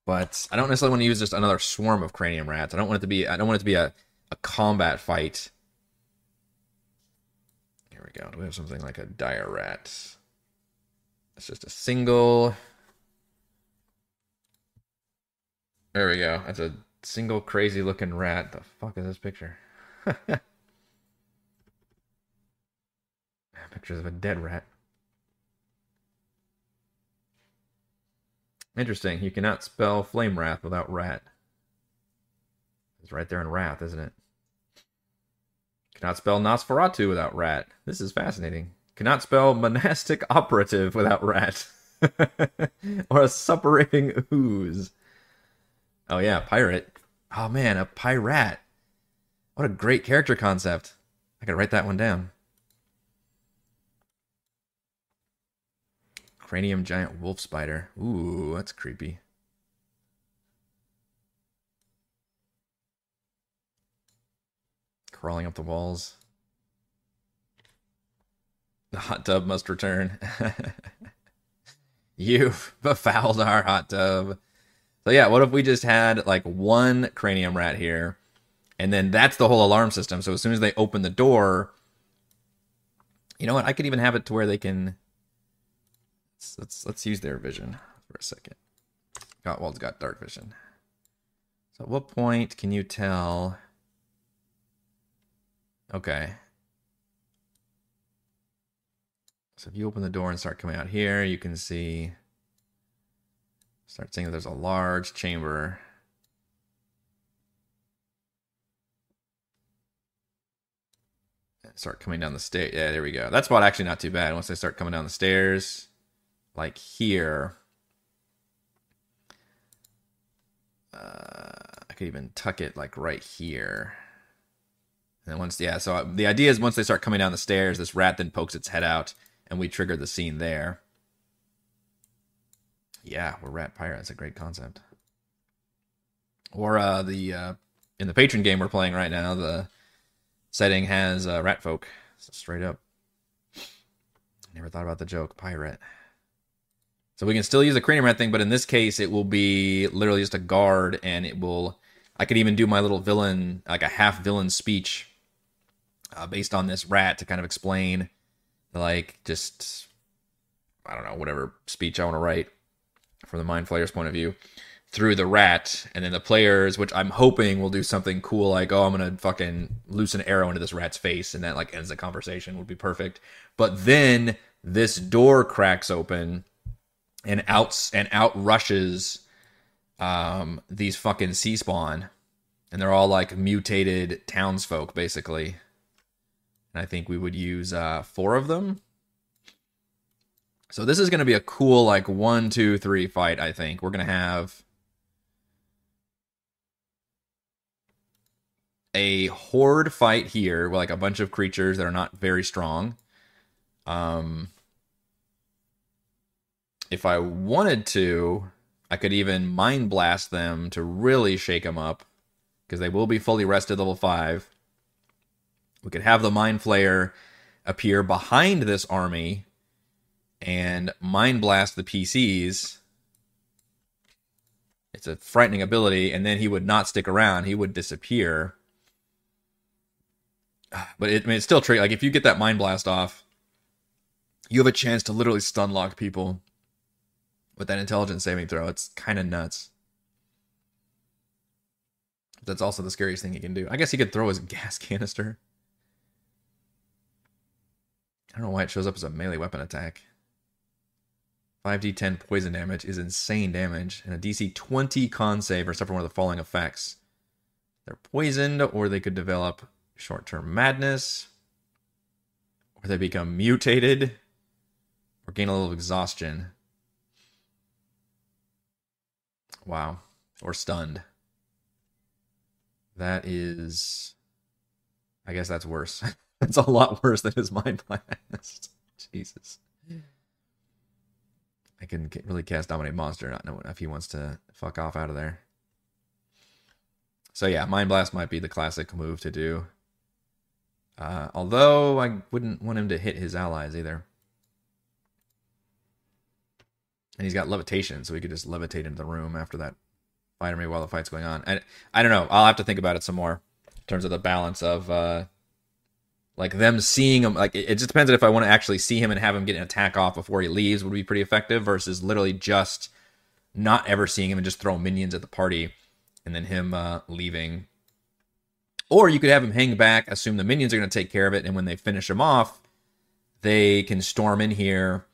But I don't necessarily want to use just another swarm of cranium rats. I don't want it to be I don't want it to be a, a combat fight. Here we go. Do we have something like a dire rat? It's just a single. There we go. That's a single crazy looking rat. The fuck is this picture? Pictures of a dead rat. Interesting. You cannot spell flame wrath without rat. It's right there in wrath, isn't it? Cannot spell Nosferatu without rat. This is fascinating. Cannot spell monastic operative without rat. or a suppurating ooze. Oh yeah, pirate. Oh man, a pirate. What a great character concept. I could write that one down. Cranium giant wolf spider. Ooh, that's creepy. crawling up the walls. The hot tub must return. You've befouled our hot tub. So yeah, what if we just had like one cranium rat here, and then that's the whole alarm system. So as soon as they open the door, you know what? I could even have it to where they can. Let's let's, use their vision for a second. Gottwald's got dark vision. So at what point can you tell? Okay. So if you open the door and start coming out here, you can see, start seeing that there's a large chamber. Start coming down the stairs. Yeah, there we go. That's about actually not too bad. Once they start coming down the stairs, like here, uh, I could even tuck it like right here. And then once, yeah, so the idea is once they start coming down the stairs, this rat then pokes its head out and we trigger the scene there. Yeah, we're rat pirate. That's a great concept. Or uh, the uh, in the patron game we're playing right now, the setting has uh, rat folk. So straight up. Never thought about the joke pirate. So we can still use the cranium rat thing, but in this case, it will be literally just a guard, and it will. I could even do my little villain, like a half villain speech, uh, based on this rat to kind of explain like just I don't know whatever speech I want to write from the mind flayer's point of view through the rat and then the players which i'm hoping will do something cool like oh i'm gonna fucking loose an arrow into this rat's face and that like ends the conversation would be perfect but then this door cracks open and outs and out rushes um these fucking sea spawn and they're all like mutated townsfolk basically And I think we would use uh, four of them. So this is going to be a cool, like, one, two, three fight, I think. We're going to have a horde fight here, with, like, a bunch of creatures that are not very strong. Um, if I wanted to, I could even mind blast them to really shake them up, because they will be fully rested level 5. We could have the Mind Flayer appear behind this army and mind blast the PCs. It's a frightening ability, and then he would not stick around. He would disappear. But it, I mean, it's still tricky. Like if you get that mind blast off, you have a chance to literally stun lock people with that intelligence saving throw. It's kind of nuts. That's also the scariest thing he can do. I guess he could throw his gas canister. I don't know why it shows up as a melee weapon attack. 5d10 poison damage is insane damage, and a DC 20 con save or suffer one of the following effects. They're poisoned, or they could develop short term madness, or they become mutated, or gain a little exhaustion. Wow. Or stunned. That is. I guess that's worse. That's a lot worse than his mind blast. Jesus. I can really cast Dominate Monster, not know if he wants to fuck off out of there. So yeah, Mind Blast might be the classic move to do. Uh, although I wouldn't want him to hit his allies either. And he's got levitation, so he could just levitate into the room after that fight me while the fight's going on. And I don't know. I'll have to think about it some more in terms of the balance of uh, like them seeing him like it just depends on if i want to actually see him and have him get an attack off before he leaves would be pretty effective versus literally just not ever seeing him and just throw minions at the party and then him uh, leaving or you could have him hang back assume the minions are going to take care of it and when they finish him off they can storm in here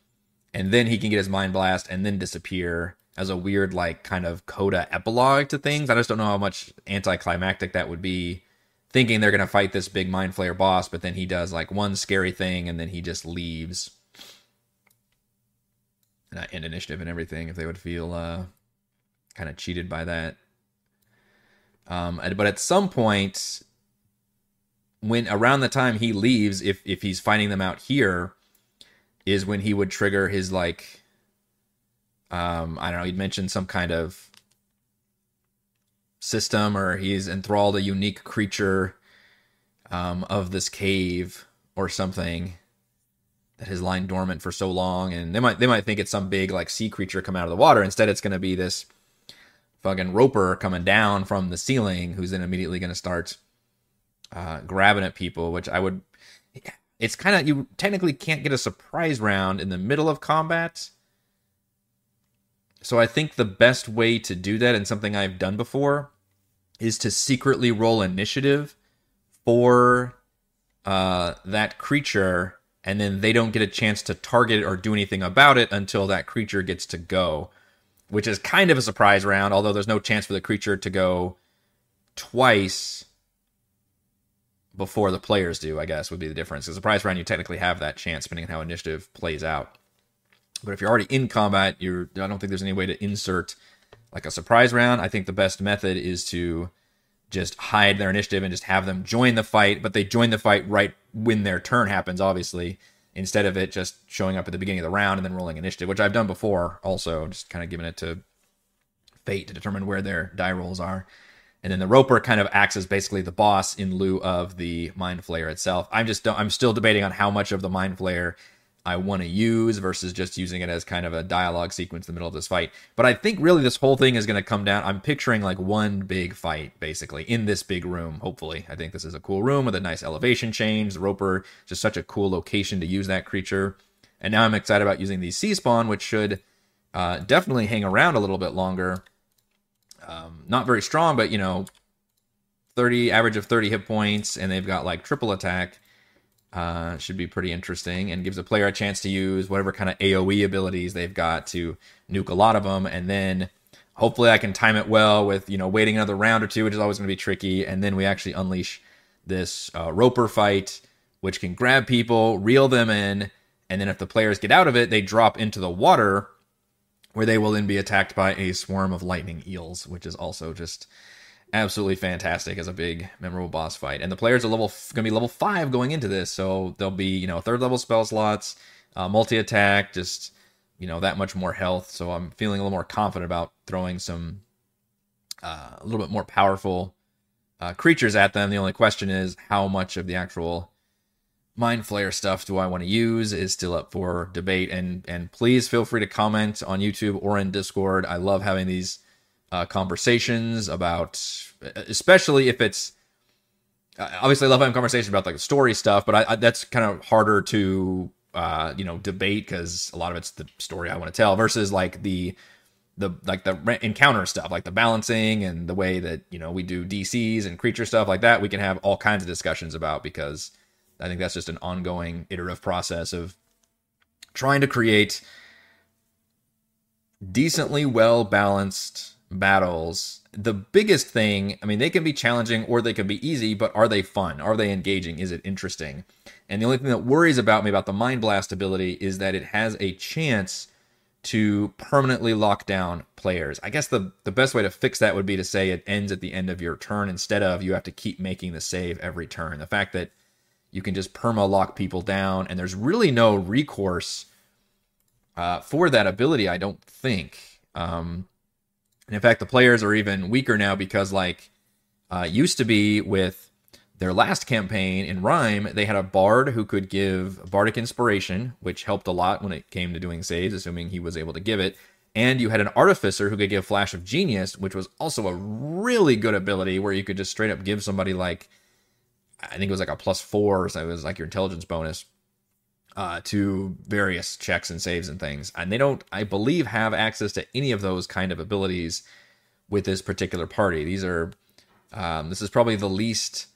and then he can get his mind blast and then disappear as a weird like kind of coda epilogue to things i just don't know how much anticlimactic that would be thinking they're going to fight this big mind flayer boss, but then he does like one scary thing and then he just leaves. And I end initiative and everything if they would feel uh, kind of cheated by that. Um, but at some point, when around the time he leaves, if if he's finding them out here, is when he would trigger his like, um, I don't know. He'd mentioned some kind of system or he's enthralled a unique creature um, of this cave or something that has lying dormant for so long, and they might they might think it's some big like sea creature come out of the water. Instead, it's going to be this fucking roper coming down from the ceiling, who's then immediately going to start uh, grabbing at people. Which I would, it's kind of you technically can't get a surprise round in the middle of combat. So I think the best way to do that, and something I've done before, is to secretly roll initiative for uh, that creature and then they don't get a chance to target or do anything about it until that creature gets to go, which is kind of a surprise round, although there's no chance for the creature to go twice before the players do, I guess, would be the difference. Because a surprise round, you technically have that chance depending on how initiative plays out. But if you're already in combat, you're I don't think there's any way to insert like a surprise round. I think the best method is to just hide their initiative and just have them join the fight, but they join the fight right when their turn happens, obviously, instead of it just showing up at the beginning of the round and then rolling initiative, which I've done before also, just kind of giving it to fate to determine where their die rolls are. And then the roper kind of acts as basically the boss in lieu of the mind flayer itself. I'm just I'm still debating on how much of the mind flayer I want to use versus just using it as kind of a dialogue sequence in the middle of this fight. But I think really this whole thing is going to come down. I'm picturing like one big fight basically in this big room. Hopefully, I think this is a cool room with a nice elevation change. The Roper just such a cool location to use that creature. And now I'm excited about using the Sea Spawn, which should uh, definitely hang around a little bit longer. Um, not very strong, but you know, 30 average of 30 hit points, and they've got like triple attack. Uh, should be pretty interesting and gives a player a chance to use whatever kind of AoE abilities they've got to nuke a lot of them. And then hopefully I can time it well with, you know, waiting another round or two, which is always going to be tricky. And then we actually unleash this uh, roper fight, which can grab people, reel them in. And then if the players get out of it, they drop into the water where they will then be attacked by a swarm of lightning eels, which is also just absolutely fantastic as a big memorable boss fight. And the players are level going to be level five going into this, so there'll be you know third level spell slots, uh, multi attack, just you know that much more health. So I'm feeling a little more confident about throwing some uh, a little bit more powerful uh, creatures at them. The only question is how much of the actual mind flayer stuff do I want to use is still up for debate. And and please feel free to comment on YouTube or in Discord. I love having these uh, conversations about, especially if it's obviously I love having conversations about like story stuff, but I, I that's kind of harder to uh, you know debate because a lot of it's the story I want to tell versus like the the like the encounter stuff, like the balancing and the way that you know we do DCs and creature stuff like that. We can have all kinds of discussions about because I think that's just an ongoing iterative process of trying to create decently well balanced battles, the biggest thing, I mean, they can be challenging or they can be easy, but are they fun? Are they engaging? Is it interesting? And the only thing that worries about me about the Mind Blast ability is that it has a chance to permanently lock down players. I guess the, the best way to fix that would be to say it ends at the end of your turn instead of you have to keep making the save every turn. The fact that you can just perma lock people down and there's really no recourse uh, for that ability, I don't think. Um, and in fact, the players are even weaker now because, like, uh, used to be with their last campaign in Rime, they had a bard who could give bardic inspiration, which helped a lot when it came to doing saves, assuming he was able to give it. And you had an artificer who could give flash of genius, which was also a really good ability where you could just straight up give somebody like, I think it was like a plus four, so it was like your intelligence bonus uh, to various checks and saves and things. And they don't, I believe, have access to any of those kind of abilities with this particular party. These are, um, this is probably the least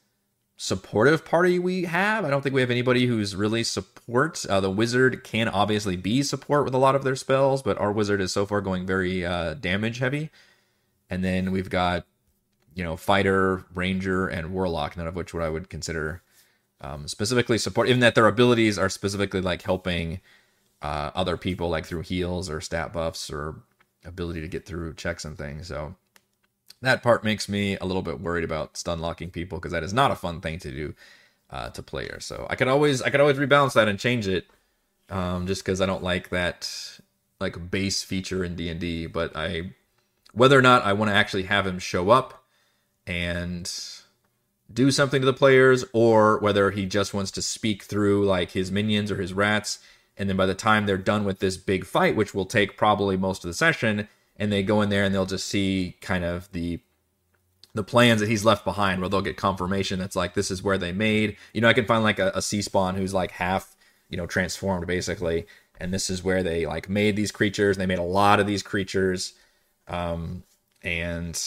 supportive party we have. I don't think we have anybody who's really support. Uh, the wizard can obviously be support with a lot of their spells, but our wizard is so far going very uh, damage heavy. And then we've got, you know, fighter, ranger, and warlock, none of which what I would consider um, specifically support, even that their abilities are specifically like helping uh, other people, like through heals or stat buffs or ability to get through checks and things. So that part makes me a little bit worried about stun locking people because that is not a fun thing to do uh, to players. So I could always I could always rebalance that and change it, um, just because I don't like that like base feature in D and D. But I whether or not I want to actually have him show up and do something to the players or whether he just wants to speak through like his minions or his rats and then by the time they're done with this big fight which will take probably most of the session and they go in there and they'll just see kind of the the plans that he's left behind where they'll get confirmation that's like this is where they made. You know i can find like a, a sea spawn who's like half you know transformed basically and this is where they like made these creatures. They made a lot of these creatures. Um and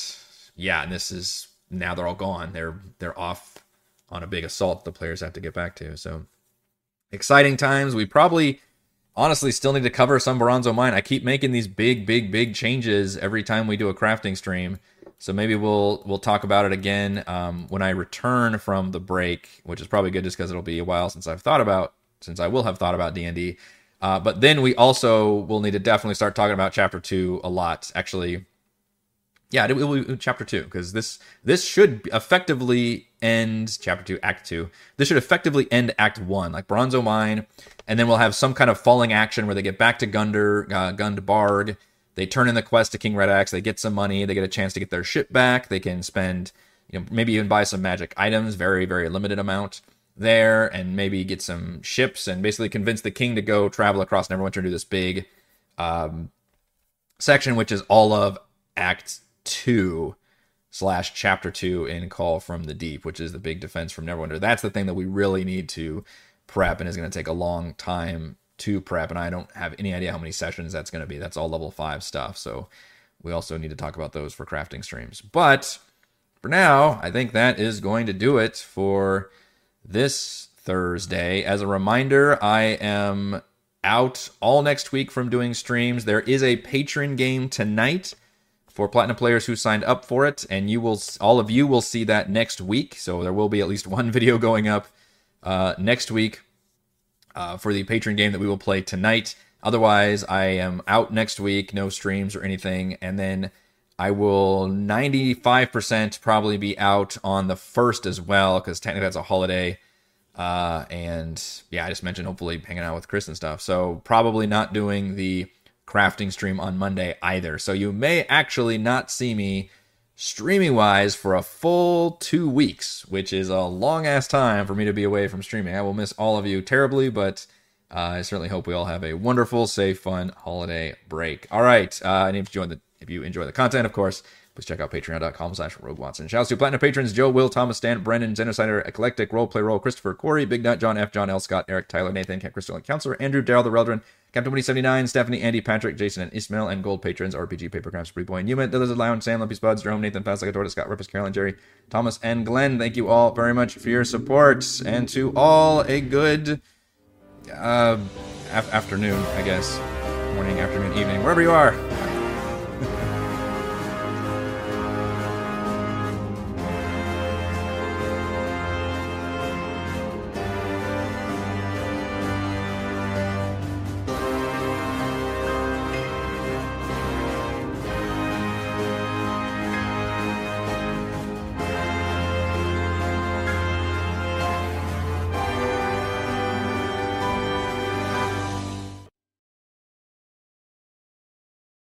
yeah and this is now they're all gone they're they're off on a big assault the players have to get back to so exciting times we probably honestly still need to cover some Berranzo Mine. I keep making these big, big, big changes every time we do a crafting stream. So maybe we'll we'll talk about it again um, when I return from the break, which is probably good just because it'll be a while since I've thought about since I will have thought about D and D. Uh, but then we also will need to definitely start talking about chapter two a lot. Actually, yeah, it will be chapter two because this this should effectively end chapter two, act two. This should effectively end act one, like Berranzo Mine, and then we'll have some kind of falling action where they get back to Gunder, uh, Gundbarg, they turn in the quest to King Red Axe. They get some money. They get a chance to get their ship back. They can spend, you know, maybe even buy some magic items, very very limited amount there, and maybe get some ships and basically convince the king to go travel across Neverwinter and do this big um, section, which is all of Act Two slash Chapter Two in Call from the Deep, which is the big defense from Neverwinter. That's the thing that we really need to prep and is going to take a long time to prep, and I don't have any idea how many sessions that's going to be. That's all level five stuff. So we also need to talk about those for crafting streams. But for now, I think that is going to do it for this Thursday. As a reminder, I am out all next week from doing streams. There is a patron game tonight for platinum players who signed up for it, and you will all of you will see that next week. So there will be at least one video going up uh, next week uh, for the patron game that we will play tonight. Otherwise, I am out next week, no streams or anything, and then I will 95% probably be out on the first as well because technically that's a holiday. Uh, and yeah, I just mentioned hopefully hanging out with Chris and stuff. So probably not doing the crafting stream on Monday either. So you may actually not see me streaming wise for a full two weeks, which is a long ass time for me to be away from streaming. I will miss all of you terribly, but uh, I certainly hope we all have a wonderful, safe, fun holiday break. All right, uh, and if you the if you enjoy the content, of course, please check out patreon.com slash Rogue Watson. Shouts to platinum patrons Joe, Will, Thomas, Stan, Brendan, Genocider, Eclectic, Roleplay Role, Christopher, Corey, Big Nut, John F, John L, Scott, Eric, Tyler, Nathan, Camp Crystal, and Counselor, Andrew, Daryl, the Reldrin, Captain Woody 79, Stephanie, Andy, Patrick, Jason, and Ismail, and gold patrons, RPG, Papercrafts, Free Boy, and Newman, The Lizard Lounge, Sam, Lumpy Spuds, Jerome, Nathan, Fast Like a Tortoise, Scott, Rippers, Carolyn, Jerry, Thomas, and Glenn. Thank you all very much for your support, and to all a good uh, af- afternoon, I guess. Morning, afternoon, evening, wherever you are.